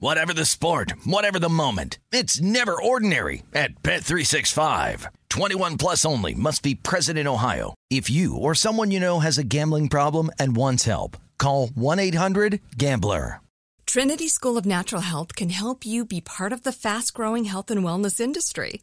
Whatever the sport, whatever the moment, it's never ordinary at Bet365. 21 plus only must be present in Ohio. If you or someone you know has a gambling problem and wants help, call 1-800-GAMBLER. Trinity School of Natural Health can help you be part of the fast-growing health and wellness industry.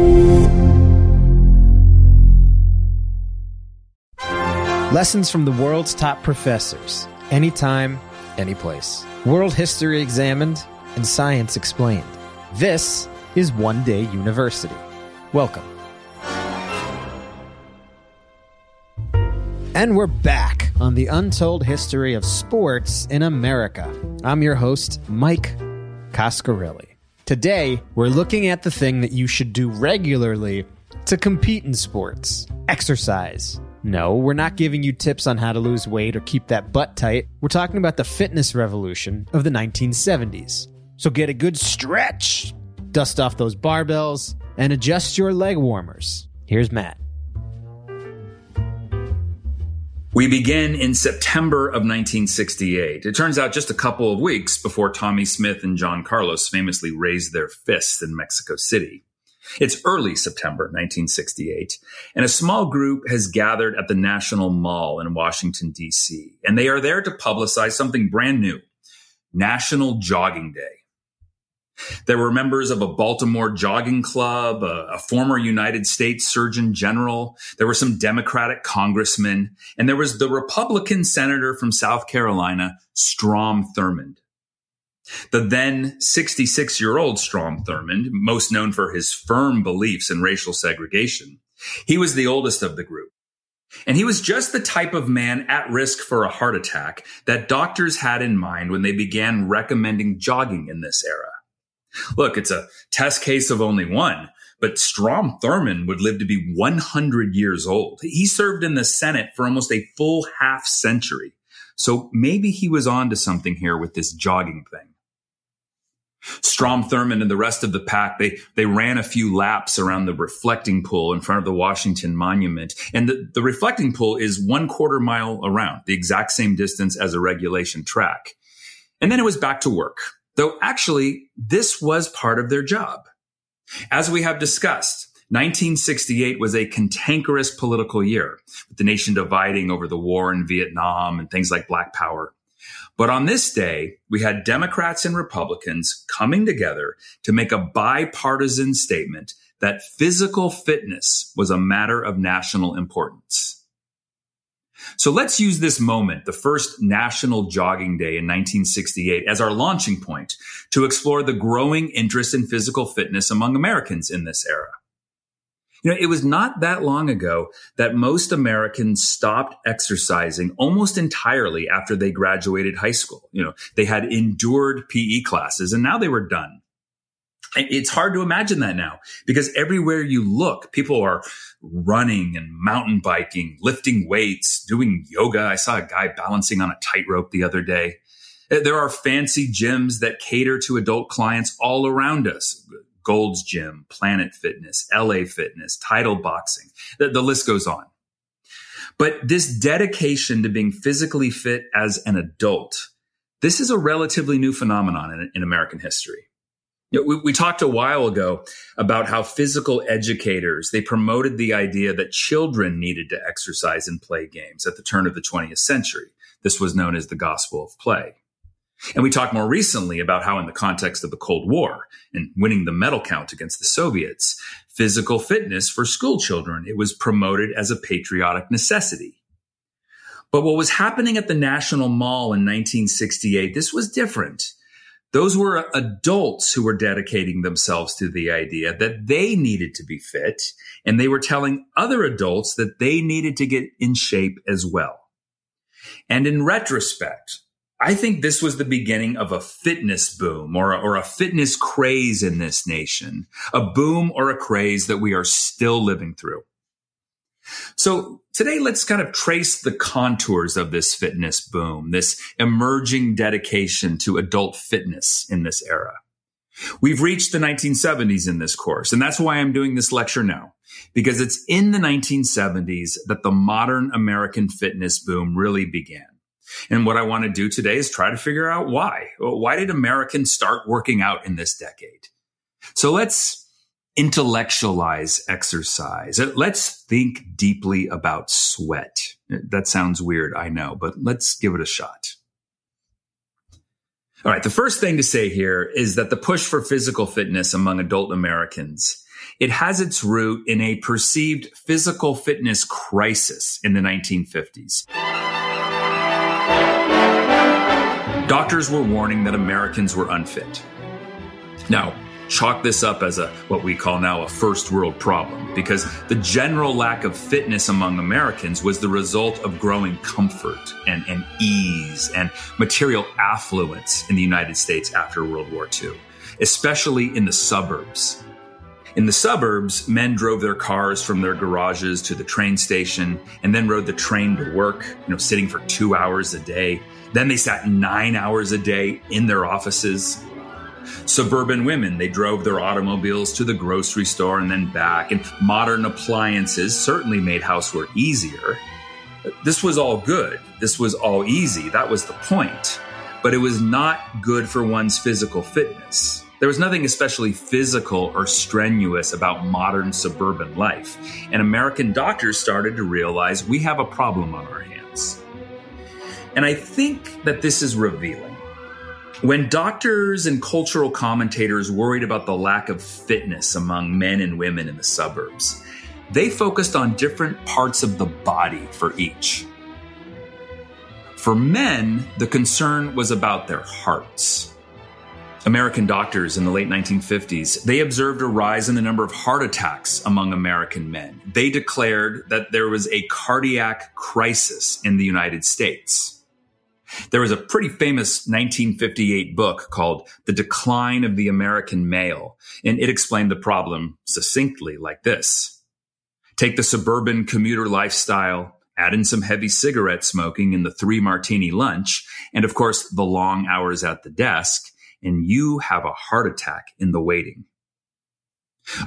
Lessons from the world's top professors. Anytime, anyplace. World history examined and science explained. This is One Day University. Welcome. And we're back on the untold history of sports in America. I'm your host, Mike Coscarelli. Today, we're looking at the thing that you should do regularly to compete in sports exercise. No, we're not giving you tips on how to lose weight or keep that butt tight. We're talking about the fitness revolution of the 1970s. So get a good stretch, dust off those barbells, and adjust your leg warmers. Here's Matt. We begin in September of 1968. It turns out just a couple of weeks before Tommie Smith and John Carlos famously raised their fists in Mexico City. It's early September 1968, and a small group has gathered at the National Mall in Washington, D.C., and they are there to publicize something brand new National Jogging Day. There were members of a Baltimore jogging club, a, a, former United States Surgeon General. There were some Democratic congressmen, and there was the Republican senator from South Carolina, Strom Thurmond. The then 66 year old Strom Thurmond, most known for his firm beliefs in racial segregation, he was the oldest of the group. And he was just the type of man at risk for a heart attack that doctors had in mind when they began recommending jogging in this era. Look, it's a test case of only one, but Strom Thurmond would live to be 100 years old. He served in the Senate for almost a full half century. So maybe he was onto something here with this jogging thing. Strom Thurmond and the rest of the pack, they, they ran a few laps around the reflecting pool in front of the Washington Monument. And the, the reflecting pool is one quarter mile around, the exact same distance as a regulation track. And then it was back to work, though actually this was part of their job. As we have discussed, 1968 was a cantankerous political year, with the nation dividing over the war in Vietnam and things like Black Power. But on this day, we had Democrats and Republicans coming together to make a bipartisan statement that physical fitness was a matter of national importance. So let's use this moment, the first National Jogging Day in 1968, as our launching point to explore the growing interest in physical fitness among Americans in this era. You know, it was not that long ago that most Americans stopped exercising almost entirely after they graduated high school. You know, they had endured PE classes and now they were done. It's hard to imagine that now because everywhere you look, people are running and mountain biking, lifting weights, doing yoga. I saw a guy balancing on a tightrope the other day. There are fancy gyms that cater to adult clients all around us. Gold's Gym, Planet Fitness, LA Fitness, Title Boxing. The, the list goes on. But this dedication to being physically fit as an adult, this is a relatively new phenomenon in, in American history. You know, we, we talked a while ago about how physical educators, they promoted the idea that children needed to exercise and play games at the turn of the 20th century. This was known as the gospel of play. And we talked more recently about how, in the context of the Cold War and winning the medal count against the Soviets, physical fitness for school children. It was promoted as a patriotic necessity. But what was happening at the National Mall in 1968, this was different. Those were adults who were dedicating themselves to the idea that they needed to be fit, and they were telling other adults that they needed to get in shape as well. And in retrospect, I think this was the beginning of a fitness boom or a, or a fitness craze in this nation, a boom or a craze that we are still living through. So today, let's kind of trace the contours of this fitness boom, this emerging dedication to adult fitness in this era. We've reached the 1970s in this course, and that's why I'm doing this lecture now, because it's in the 1970s that the modern American fitness boom really began. And what I want to do today is try to figure out why. Why did Americans start working out in this decade? So let's intellectualize exercise. Uh, let's think deeply about sweat. That sounds weird, I know, but let's give it a shot. All right. The first thing to say here is that the push for physical fitness among adult Americans, it has its root in a perceived physical fitness crisis in the 1950s. Doctors were warning that Americans were unfit. Now, chalk this up as a what we call now a first world problem because the general lack of fitness among Americans was the result of growing comfort and, and ease and material affluence in the United States after World War II, especially in the suburbs. In the suburbs, men drove their cars from their garages to the train station and then rode the train to work, you know, sitting for two hours a day. Then they sat nine hours a day in their offices Suburban women, they drove their automobiles to the grocery store and then back, and modern appliances certainly made housework easier. This was all good. This was all easy. That was the point. But it was not good for one's physical fitness. There was nothing especially physical or strenuous about modern suburban life. And American doctors started to realize we have a problem on our hands. And I think that this is revealing. When doctors and cultural commentators worried about the lack of fitness among men and women in the suburbs, they focused on different parts of the body for each. For men, the concern was about their hearts. American doctors in the late 1950s, they observed a rise in the number of heart attacks among American men. They declared that there was a cardiac crisis in the United States. There was a pretty famous 1958 book called The Decline of the American Male, and it explained the problem succinctly like this. Take the suburban commuter lifestyle, add in some heavy cigarette smoking and the three martini lunch, and of course, the long hours at the desk, and you have a heart attack in the waiting.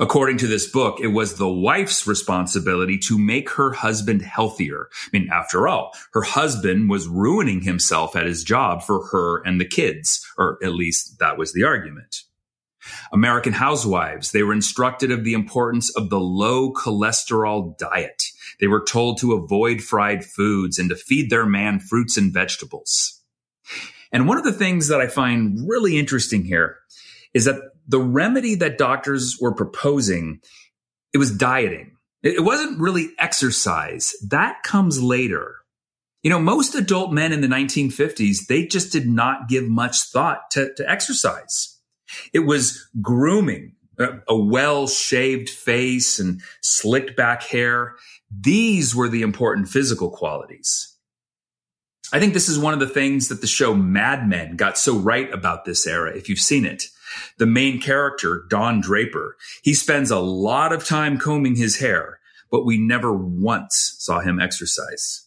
According to this book, it was the wife's responsibility to make her husband healthier. I mean, after all, her husband was ruining himself at his job for her and the kids, or at least that was the argument. American housewives, they were instructed of the importance of the low cholesterol diet. They were told to avoid fried foods and to feed their man fruits and vegetables. And one of the things that I find really interesting here is that the remedy that doctors were proposing, it was dieting. It wasn't really exercise. That comes later. You know, most adult men in the 1950s, they just did not give much thought to, to exercise. It was grooming, uh, a well shaved face and slicked back hair. These were the important physical qualities. I think this is one of the things that the show Mad Men got so right about this era, if you've seen it. The main character, Don Draper, he spends a lot of time combing his hair, but we never once saw him exercise.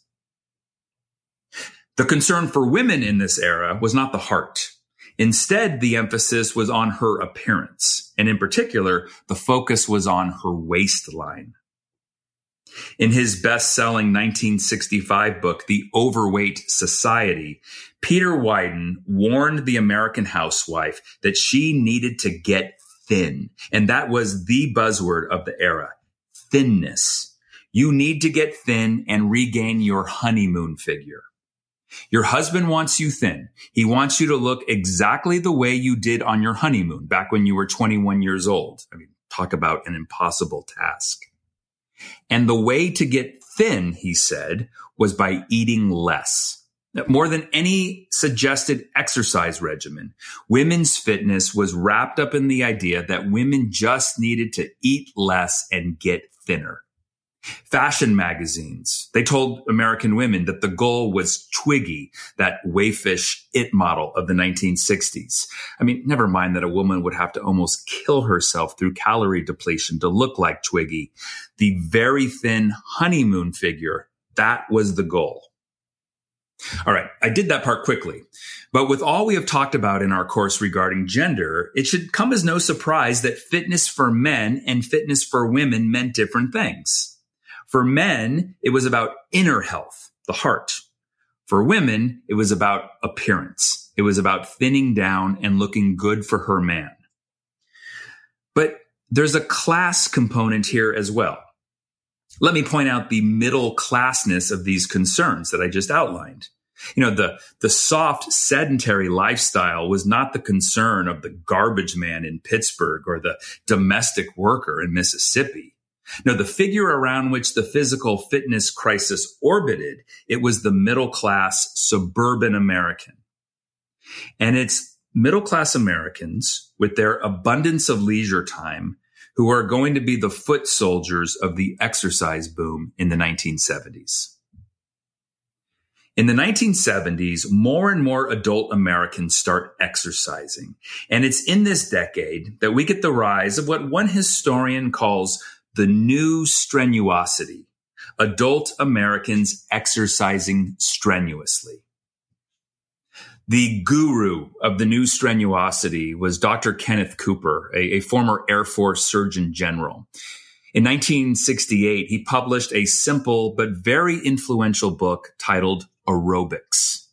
The concern for women in this era was not the heart. Instead, the emphasis was on her appearance. And in particular, the focus was on her waistline. In his best selling 1965 book, The Overweight Society, Peter Wyden warned the American housewife that she needed to get thin. And that was the buzzword of the era thinness. You need to get thin and regain your honeymoon figure. Your husband wants you thin. He wants you to look exactly the way you did on your honeymoon back when you were 21 years old. I mean, Talk about an impossible task. And the way to get thin, he said, was by eating less. More than any suggested exercise regimen, women's fitness was wrapped up in the idea that women just needed to eat less and get thinner. Fashion magazines, they told American women that the goal was Twiggy, that waifish it model of the 1960s. I mean, never mind that a woman would have to almost kill herself through calorie depletion to look like Twiggy. The very thin honeymoon figure, that was the goal. All right. I did that part quickly. But with all we have talked about in our course regarding gender, it should come as no surprise that fitness for men and fitness for women meant different things. For men, it was about inner health, the heart. For women, it was about appearance. It was about thinning down and looking good for her man. But there's a class component here as well. Let me point out the middle classness of these concerns that I just outlined. You know, the, the soft sedentary lifestyle was not the concern of the garbage man in Pittsburgh or the domestic worker in Mississippi. No, the figure around which the physical fitness crisis orbited, it was the middle class suburban American. And it's middle class Americans with their abundance of leisure time who are going to be the foot soldiers of the exercise boom in the 1970s. In the 1970s, more and more adult Americans start exercising. And it's in this decade that we get the rise of what one historian calls the new strenuosity. Adult Americans exercising strenuously. The guru of the new strenuosity was Dr. Kenneth Cooper, a, a, former Air Force Surgeon General. In 1968, he published a simple but very influential book titled Aerobics.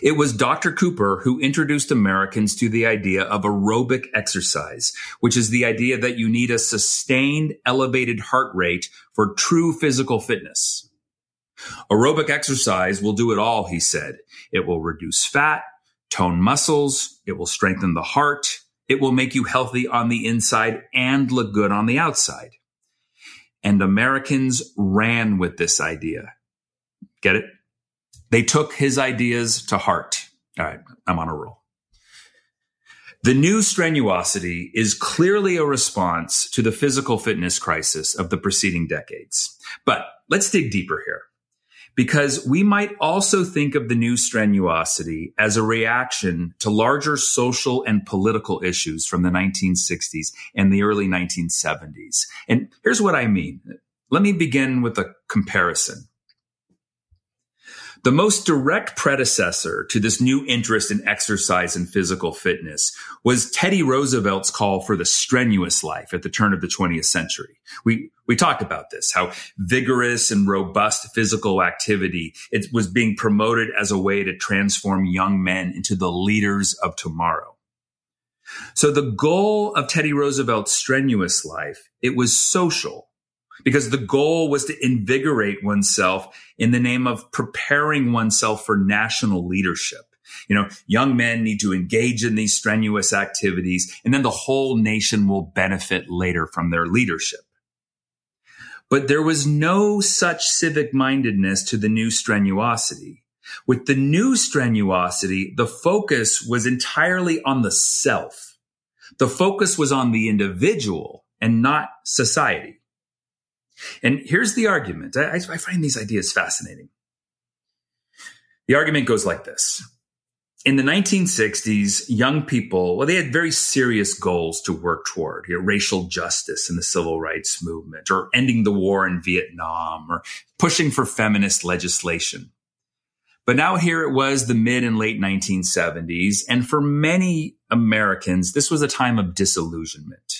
It was Dr. Cooper who introduced Americans to the idea of aerobic exercise, which is the idea that you need a sustained elevated heart rate for true physical fitness. Aerobic exercise will do it all, he said. It will reduce fat, tone muscles, it will strengthen the heart, it will make you healthy on the inside and look good on the outside. And Americans ran with this idea. Get it? They took his ideas to heart. All right, I'm on a roll. The new strenuosity is clearly a response to the physical fitness crisis of the preceding decades. But let's dig deeper here because we might also think of the new strenuosity as a reaction to larger social and political issues from the 1960s and the early 1970s. And here's what I mean. Let me begin with a comparison. The most direct predecessor to this new interest in exercise and physical fitness was Teddy Roosevelt's call for the strenuous life at the turn of the 20th century. We, we talked about this, how vigorous and robust physical activity it was being promoted as a way to transform young men into the leaders of tomorrow. So the goal of Teddy Roosevelt's strenuous life, it was social because the goal was to invigorate oneself in the name of preparing oneself for national leadership. You know, young men need to engage in these strenuous activities and then the whole nation will benefit later from their leadership. But there was no such civic mindedness to the new strenuosity. With the new strenuosity, the focus was entirely on the self. The focus was on the individual and not society. And here's the argument. I, I find these ideas fascinating. The argument goes like this. In the 1960s, young people, well, they had very serious goals to work toward, you know, racial justice in the civil rights movement, or ending the war in Vietnam, or pushing for feminist legislation. But now here it was the mid and late 1970s. And for many Americans, this was a time of disillusionment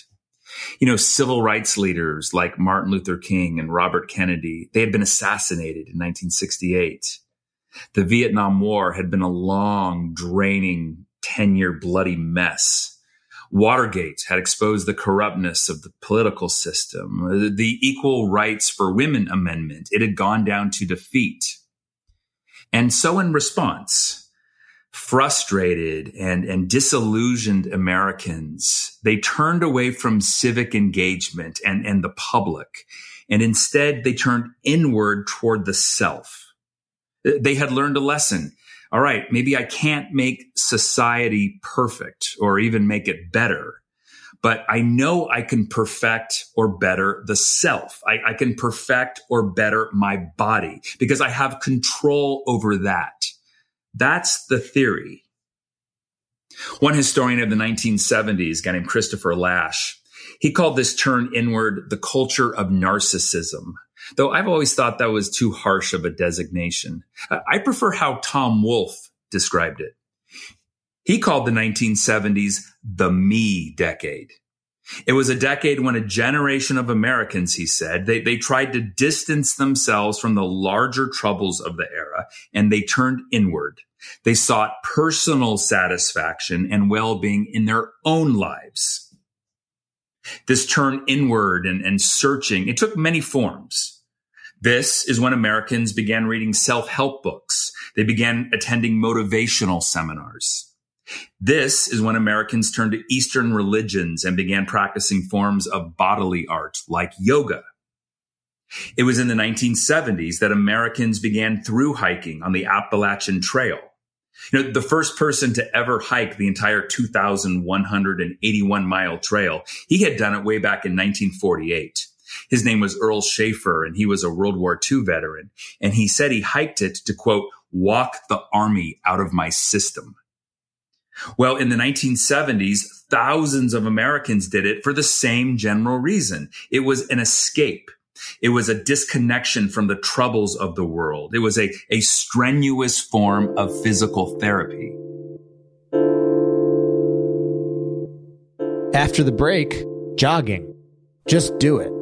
you know, civil rights leaders like Martin Luther King and Robert Kennedy, they had been assassinated in 1968. The Vietnam War had been a long, draining, 10 year bloody mess. Watergate had exposed the corruptness of the political system. The Equal Rights for Women Amendment, it had gone down to defeat. And so in response, frustrated and, and disillusioned Americans, they turned away from civic engagement and, and the public. And instead, they turned inward toward the self. They had learned a lesson. All right, maybe I can't make society perfect or even make it better, but I know I can perfect or better the self. I, I can perfect or better my body because I have control over that. That's the theory. One historian of the 1970s, a guy named Christopher Lasch, he called this turn inward the culture of narcissism. Though I've always thought that was too harsh of a designation. I prefer how Tom Wolfe described it. He called the 1970s the me decade. It was a decade when a generation of Americans, he said, they, they tried to distance themselves from the larger troubles of the era and they turned inward. They sought personal satisfaction and well-being in their own lives. This turn inward and, and searching, it took many forms. This is when Americans began reading self-help books. They began attending motivational seminars. This is when Americans turned to Eastern religions and began practicing forms of bodily art like yoga. It was in the 1970s that Americans began through hiking on the Appalachian Trail. You know, the first person to ever hike the entire 2,181 mile trail, he had done it way back in 1948. His name was Earl Shaffer and he was a World War II veteran. And he said he hiked it to quote, walk the army out of my system. Well, in the 1970s, thousands of Americans did it for the same general reason. It was an escape. It was a disconnection from the troubles of the world. It was a, a strenuous form of physical therapy. After the break, jogging. Just do it.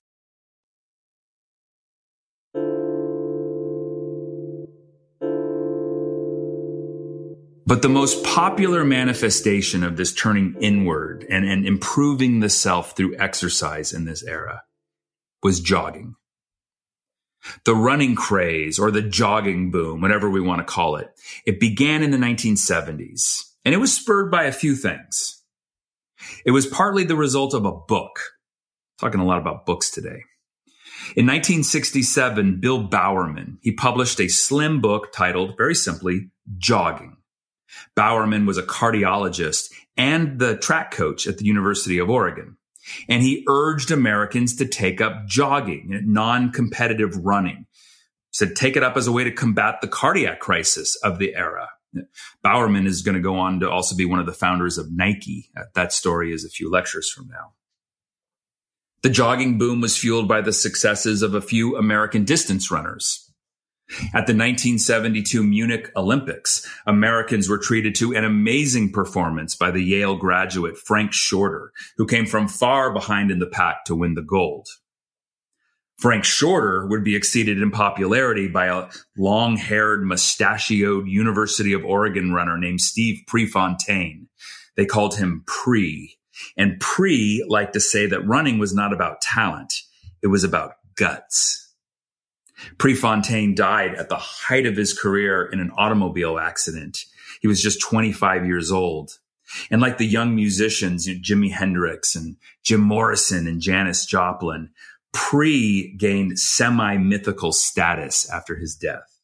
But the most popular manifestation of this turning inward and, and improving the self through exercise in this era was jogging. The running craze or the jogging boom, whatever we want to call it, it began in the 1970s and it was spurred by a few things. It was partly the result of a book, talking a lot about books today. In 1967, Bill Bowerman, he published a slim book titled, very simply, Jogging. Bowerman was a cardiologist and the track coach at the University of Oregon. And he urged Americans to take up jogging, non-competitive running. He said, take it up as a way to combat the cardiac crisis of the era. Bowerman is going to go on to also be one of the founders of Nike. Uh, that story is a few lectures from now. The jogging boom was fueled by the successes of a few American distance runners. At the 1972 Munich Olympics, Americans were treated to an amazing performance by the Yale graduate Frank Shorter, who came from far behind in the pack to win the gold. Frank Shorter would be exceeded in popularity by a long haired, mustachioed University of Oregon runner named Steve Prefontaine. They called him Pre. And Pre liked to say that running was not about talent, it was about guts. Prefontaine died at the height of his career in an automobile accident. He was just 25 years old. And like the young musicians, you know, Jimi Hendrix and Jim Morrison and Janis Joplin, Pre gained semi mythical status after his death.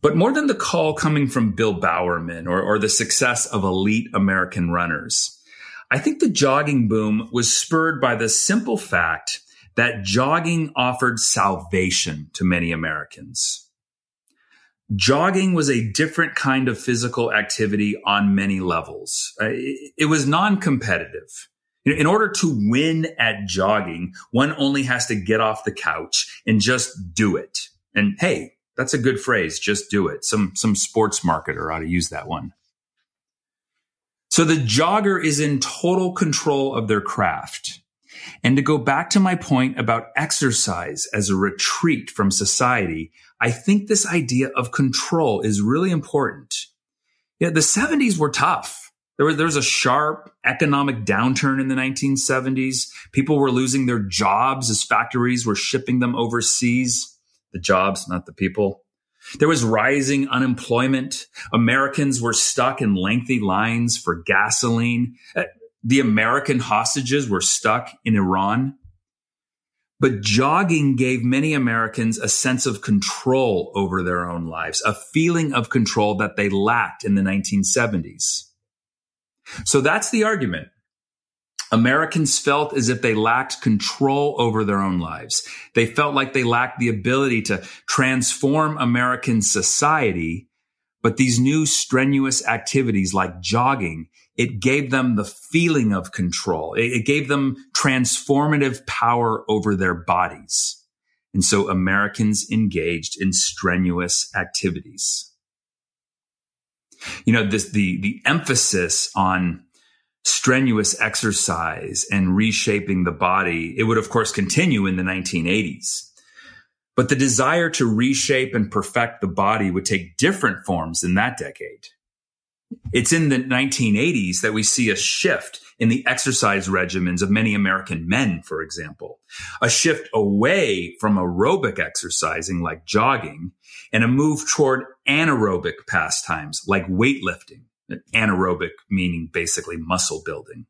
But more than the call coming from Bill Bowerman or, or the success of elite American runners, I think the jogging boom was spurred by the simple fact that jogging offered salvation to many Americans. Jogging was a different kind of physical activity on many levels. Uh, it was non-competitive. In order to win at jogging, one only has to get off the couch and just do it. And hey, that's a good phrase. Just do it. Some, some sports marketer ought to use that one. So the jogger is in total control of their craft. And to go back to my point about exercise as a retreat from society, I think this idea of control is really important. Yeah, the 70s were tough. There was, there was a sharp economic downturn in the 1970s. People were losing their jobs as factories were shipping them overseas. The jobs, not the people. There was rising unemployment. Americans were stuck in lengthy lines for gasoline. Eh, The American hostages were stuck in Iran. But jogging gave many Americans a sense of control over their own lives, a feeling of control that they lacked in the 1970s. So that's the argument. Americans felt as if they lacked control over their own lives. They felt like they lacked the ability to transform American society. But these new strenuous activities like jogging, it gave them the feeling of control. It, gave them transformative power over their bodies. And so Americans engaged in strenuous activities you know, this, the, the emphasis on strenuous exercise and reshaping the body, it would of course continue in the 1980s. But the desire to reshape and perfect the body would take different forms in that decade. It's in the 1980s that we see a shift in the exercise regimens of many American men, for example, a shift away from aerobic exercising like jogging and a move toward anaerobic pastimes like weightlifting, anaerobic meaning basically muscle building.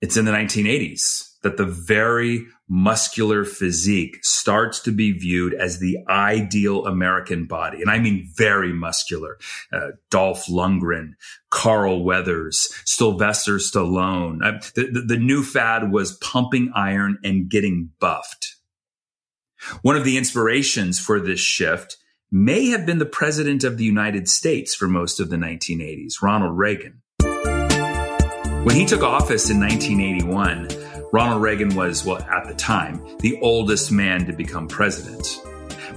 It's in the 1980s that the very muscular physique starts to be viewed as the ideal American body. And I mean very muscular. Uh, Dolph Lundgren, Carl Weathers, Sylvester Stallone. Uh, the, the, the new fad was pumping iron and getting buffed. One of the inspirations for this shift may have been the president of the United States for most of the 1980s, Ronald Reagan. When he took office in 1981, Ronald Reagan was, well, at the time, the oldest man to become president.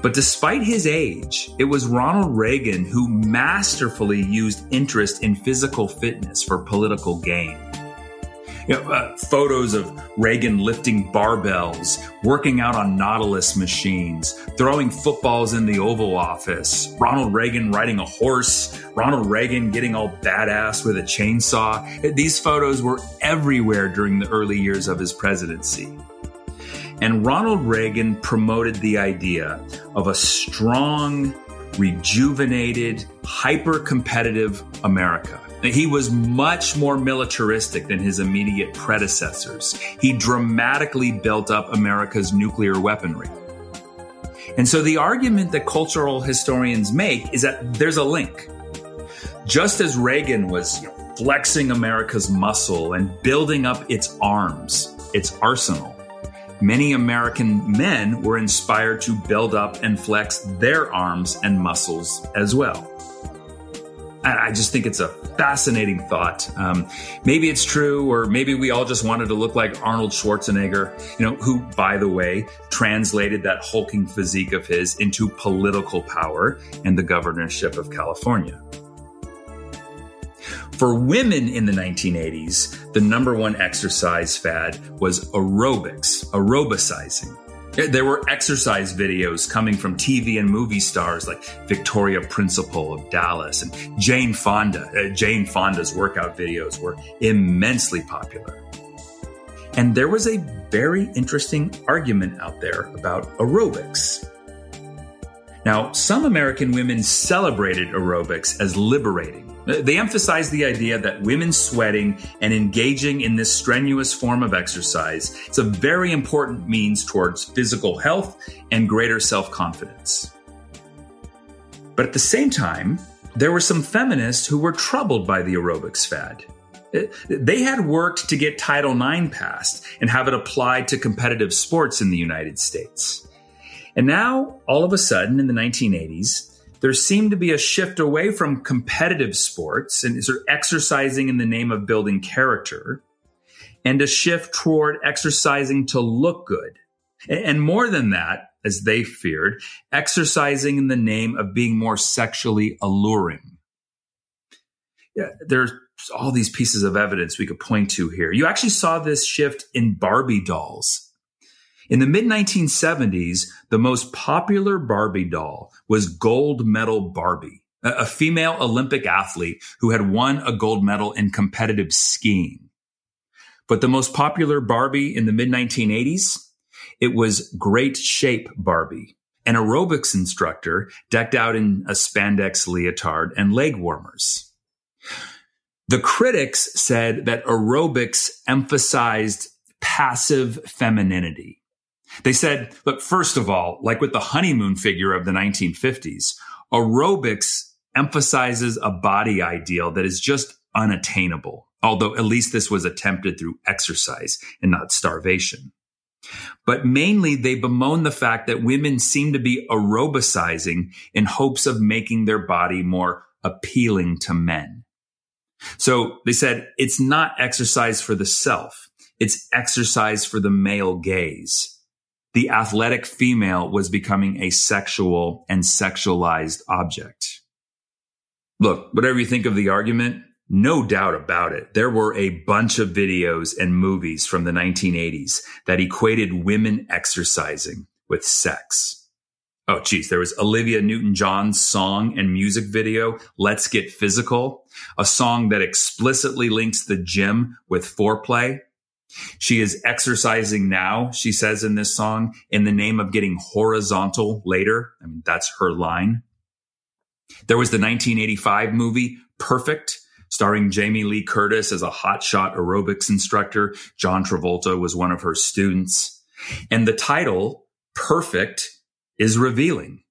But despite his age, it was Ronald Reagan who masterfully used interest in physical fitness for political gain you know, uh, photos of Reagan lifting barbells, working out on Nautilus machines, throwing footballs in the Oval Office, Ronald Reagan riding a horse, Ronald Reagan getting all badass with a chainsaw. These photos were everywhere during the early years of his presidency. And Ronald Reagan promoted the idea of a strong, rejuvenated, hyper competitive America He was much more militaristic than his immediate predecessors. He dramatically built up America's nuclear weaponry. And so the argument that cultural historians make is that there's a link. Just as Reagan was flexing America's muscle and building up its arms, its arsenal, many American men were inspired to build up and flex their arms and muscles as well. I just think it's a fascinating thought. Um, maybe it's true, or maybe we all just wanted to look like Arnold Schwarzenegger, you know, who, by the way, translated that hulking physique of his into political power and the governorship of California. For women in the 1980s, the number one exercise fad was aerobics, aerobicizing. There were exercise videos coming from TV and movie stars like Victoria Principal of Dallas and Jane Fonda. Uh, Jane Fonda's workout videos were immensely popular. And there was a very interesting argument out there about aerobics. Now, some American women celebrated aerobics as liberating they emphasize the idea that women sweating and engaging in this strenuous form of exercise is a very important means towards physical health and greater self confidence. But at the same time, there were some feminists who were troubled by the aerobics fad. Eh, they had worked to get Title IX passed and have it applied to competitive sports in the United States. And now, all of a sudden, in the 1980s, there seemed to be a shift away from competitive sports and sort of exercising in the name of building character and a shift toward exercising to look good. And more than that, as they feared, exercising in the name of being more sexually alluring. Yeah, there's all these pieces of evidence we could point to here. You actually saw this shift in Barbie dolls in the mid 1970s, the most popular Barbie doll was Gold Medal Barbie, a female Olympic athlete who had won a gold medal in competitive skiing. But the most popular Barbie in the mid 1980s, it was Great Shape Barbie, an aerobics instructor decked out in a spandex leotard and leg warmers. The critics said that aerobics emphasized passive femininity they said, look, first of all, like with the honeymoon figure of the 1950s, aerobics emphasizes a body ideal that is just unattainable. Although at least this was attempted through exercise and not starvation. But mainly they bemoan the fact that women seem to be aerobicizing in hopes of making their body more appealing to men. So they said it's not exercise for the self. It's exercise for the male gaze the athletic female was becoming a sexual and sexualized object. Look, whatever you think of the argument, no doubt about it. There were a bunch of videos and movies from the 1980s that equated women exercising with sex. Oh, geez, there was Olivia Newton John's song and music video, Let's Get Physical, a song that explicitly links the gym with foreplay. She is exercising now, she says in this song, in the name of getting horizontal later. I mean, that's her line. There was the 1985 movie Perfect, starring Jamie Lee Curtis as a hotshot aerobics instructor. John Travolta was one of her students. And the title, Perfect, is revealing.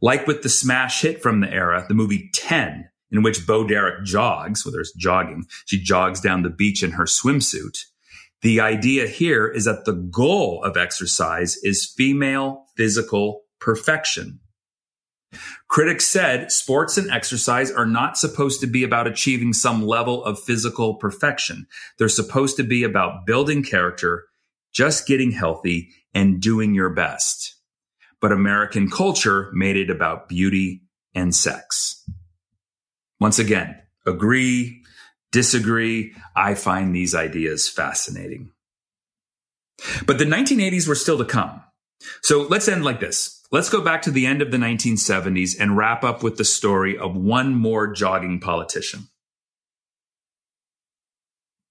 Like with the smash hit from the era, the movie 10, in which Bo Derek jogs, whether it's jogging, she jogs down the beach in her swimsuit. The idea here is that the goal of exercise is female physical perfection. Critics said sports and exercise are not supposed to be about achieving some level of physical perfection. They're supposed to be about building character, just getting healthy, and doing your best. But American culture made it about beauty and sex. Once again, agree, disagree. I find these ideas fascinating. But the 1980s were still to come. So let's end like this. Let's go back to the end of the 1970s and wrap up with the story of one more jogging politician.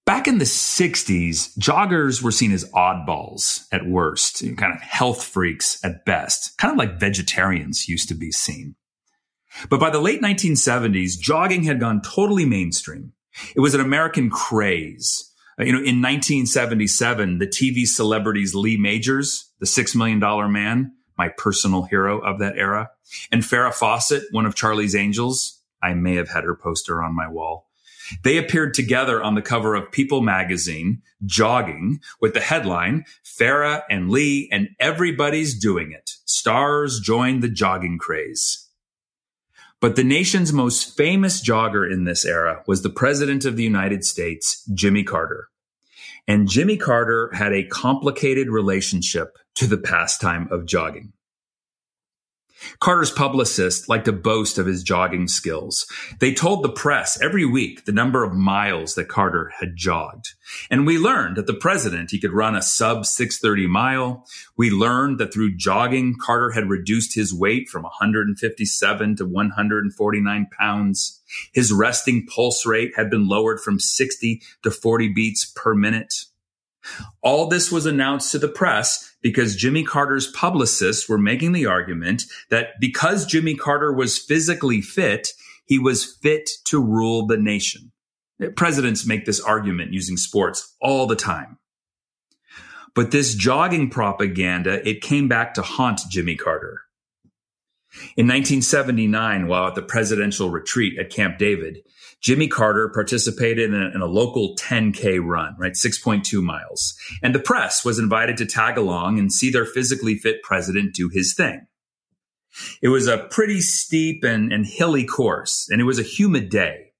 Back in the 60s, joggers were seen as oddballs at worst, kind of health freaks at best, kind of like vegetarians used to be seen. But by the late 1970s, jogging had gone totally mainstream. It was an American craze. Uh, you know, in 1977, the TV celebrities Lee Majors, the Six Million Dollar Man, my personal hero of that era, and Farrah Fawcett, one of Charlie's Angels, I may have had her poster on my wall. They appeared together on the cover of People magazine, jogging, with the headline, Farrah and Lee and everybody's doing it. Stars join the jogging craze. But the nation's most famous jogger in this era was the President of the United States, Jimmy Carter. And Jimmy Carter had a complicated relationship to the pastime of jogging. Carter's publicists liked to boast of his jogging skills. They told the press every week the number of miles that Carter had jogged. And we learned that the president, he could run a sub 630 mile. We learned that through jogging, Carter had reduced his weight from 157 to 149 pounds. His resting pulse rate had been lowered from 60 to 40 beats per minute. All this was announced to the press because Jimmy Carter's publicists were making the argument that because Jimmy Carter was physically fit, he was fit to rule the nation. Presidents make this argument using sports all the time. But this jogging propaganda, it came back to haunt Jimmy Carter. In 1979, while at the presidential retreat at Camp David, Jimmy Carter participated in a, in a, local 10K run, right? 6.2 miles. And the press was invited to tag along and see their physically fit president do his thing. It was a pretty steep and, and hilly course, and it was a humid day.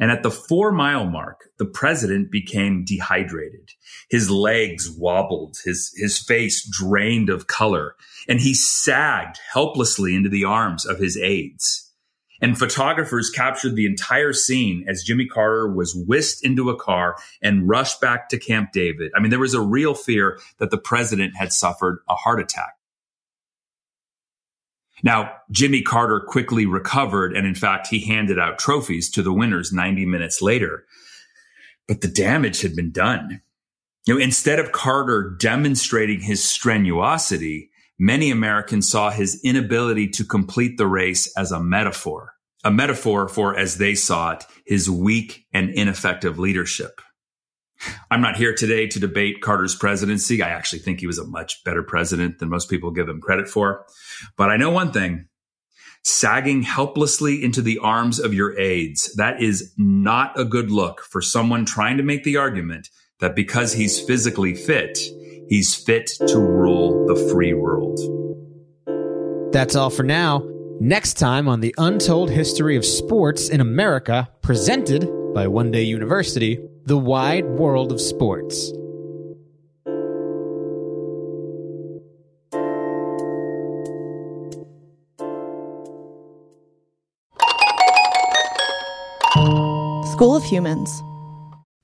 And at the four mile mark, the president became dehydrated. His legs wobbled, his, his face drained of color, and he sagged helplessly into the arms of his aides. And photographers captured the entire scene as Jimmy Carter was whisked into a car and rushed back to Camp David. I mean, there was a real fear that the president had suffered a heart attack. Now, Jimmy Carter quickly recovered, and in fact, he handed out trophies to the winners 90 minutes later. But the damage had been done. You know, instead of Carter demonstrating his strenuosity, many Americans saw his inability to complete the race as a metaphor, a metaphor for, as they saw it, his weak and ineffective leadership. I'm not here today to debate Carter's presidency. I actually think he was a much better president than most people give him credit for. But I know one thing sagging helplessly into the arms of your aides, that is not a good look for someone trying to make the argument that because he's physically fit, he's fit to rule the free world. That's all for now. Next time on the Untold History of Sports in America, presented by One Day University, The Wide World of Sports. School of Humans.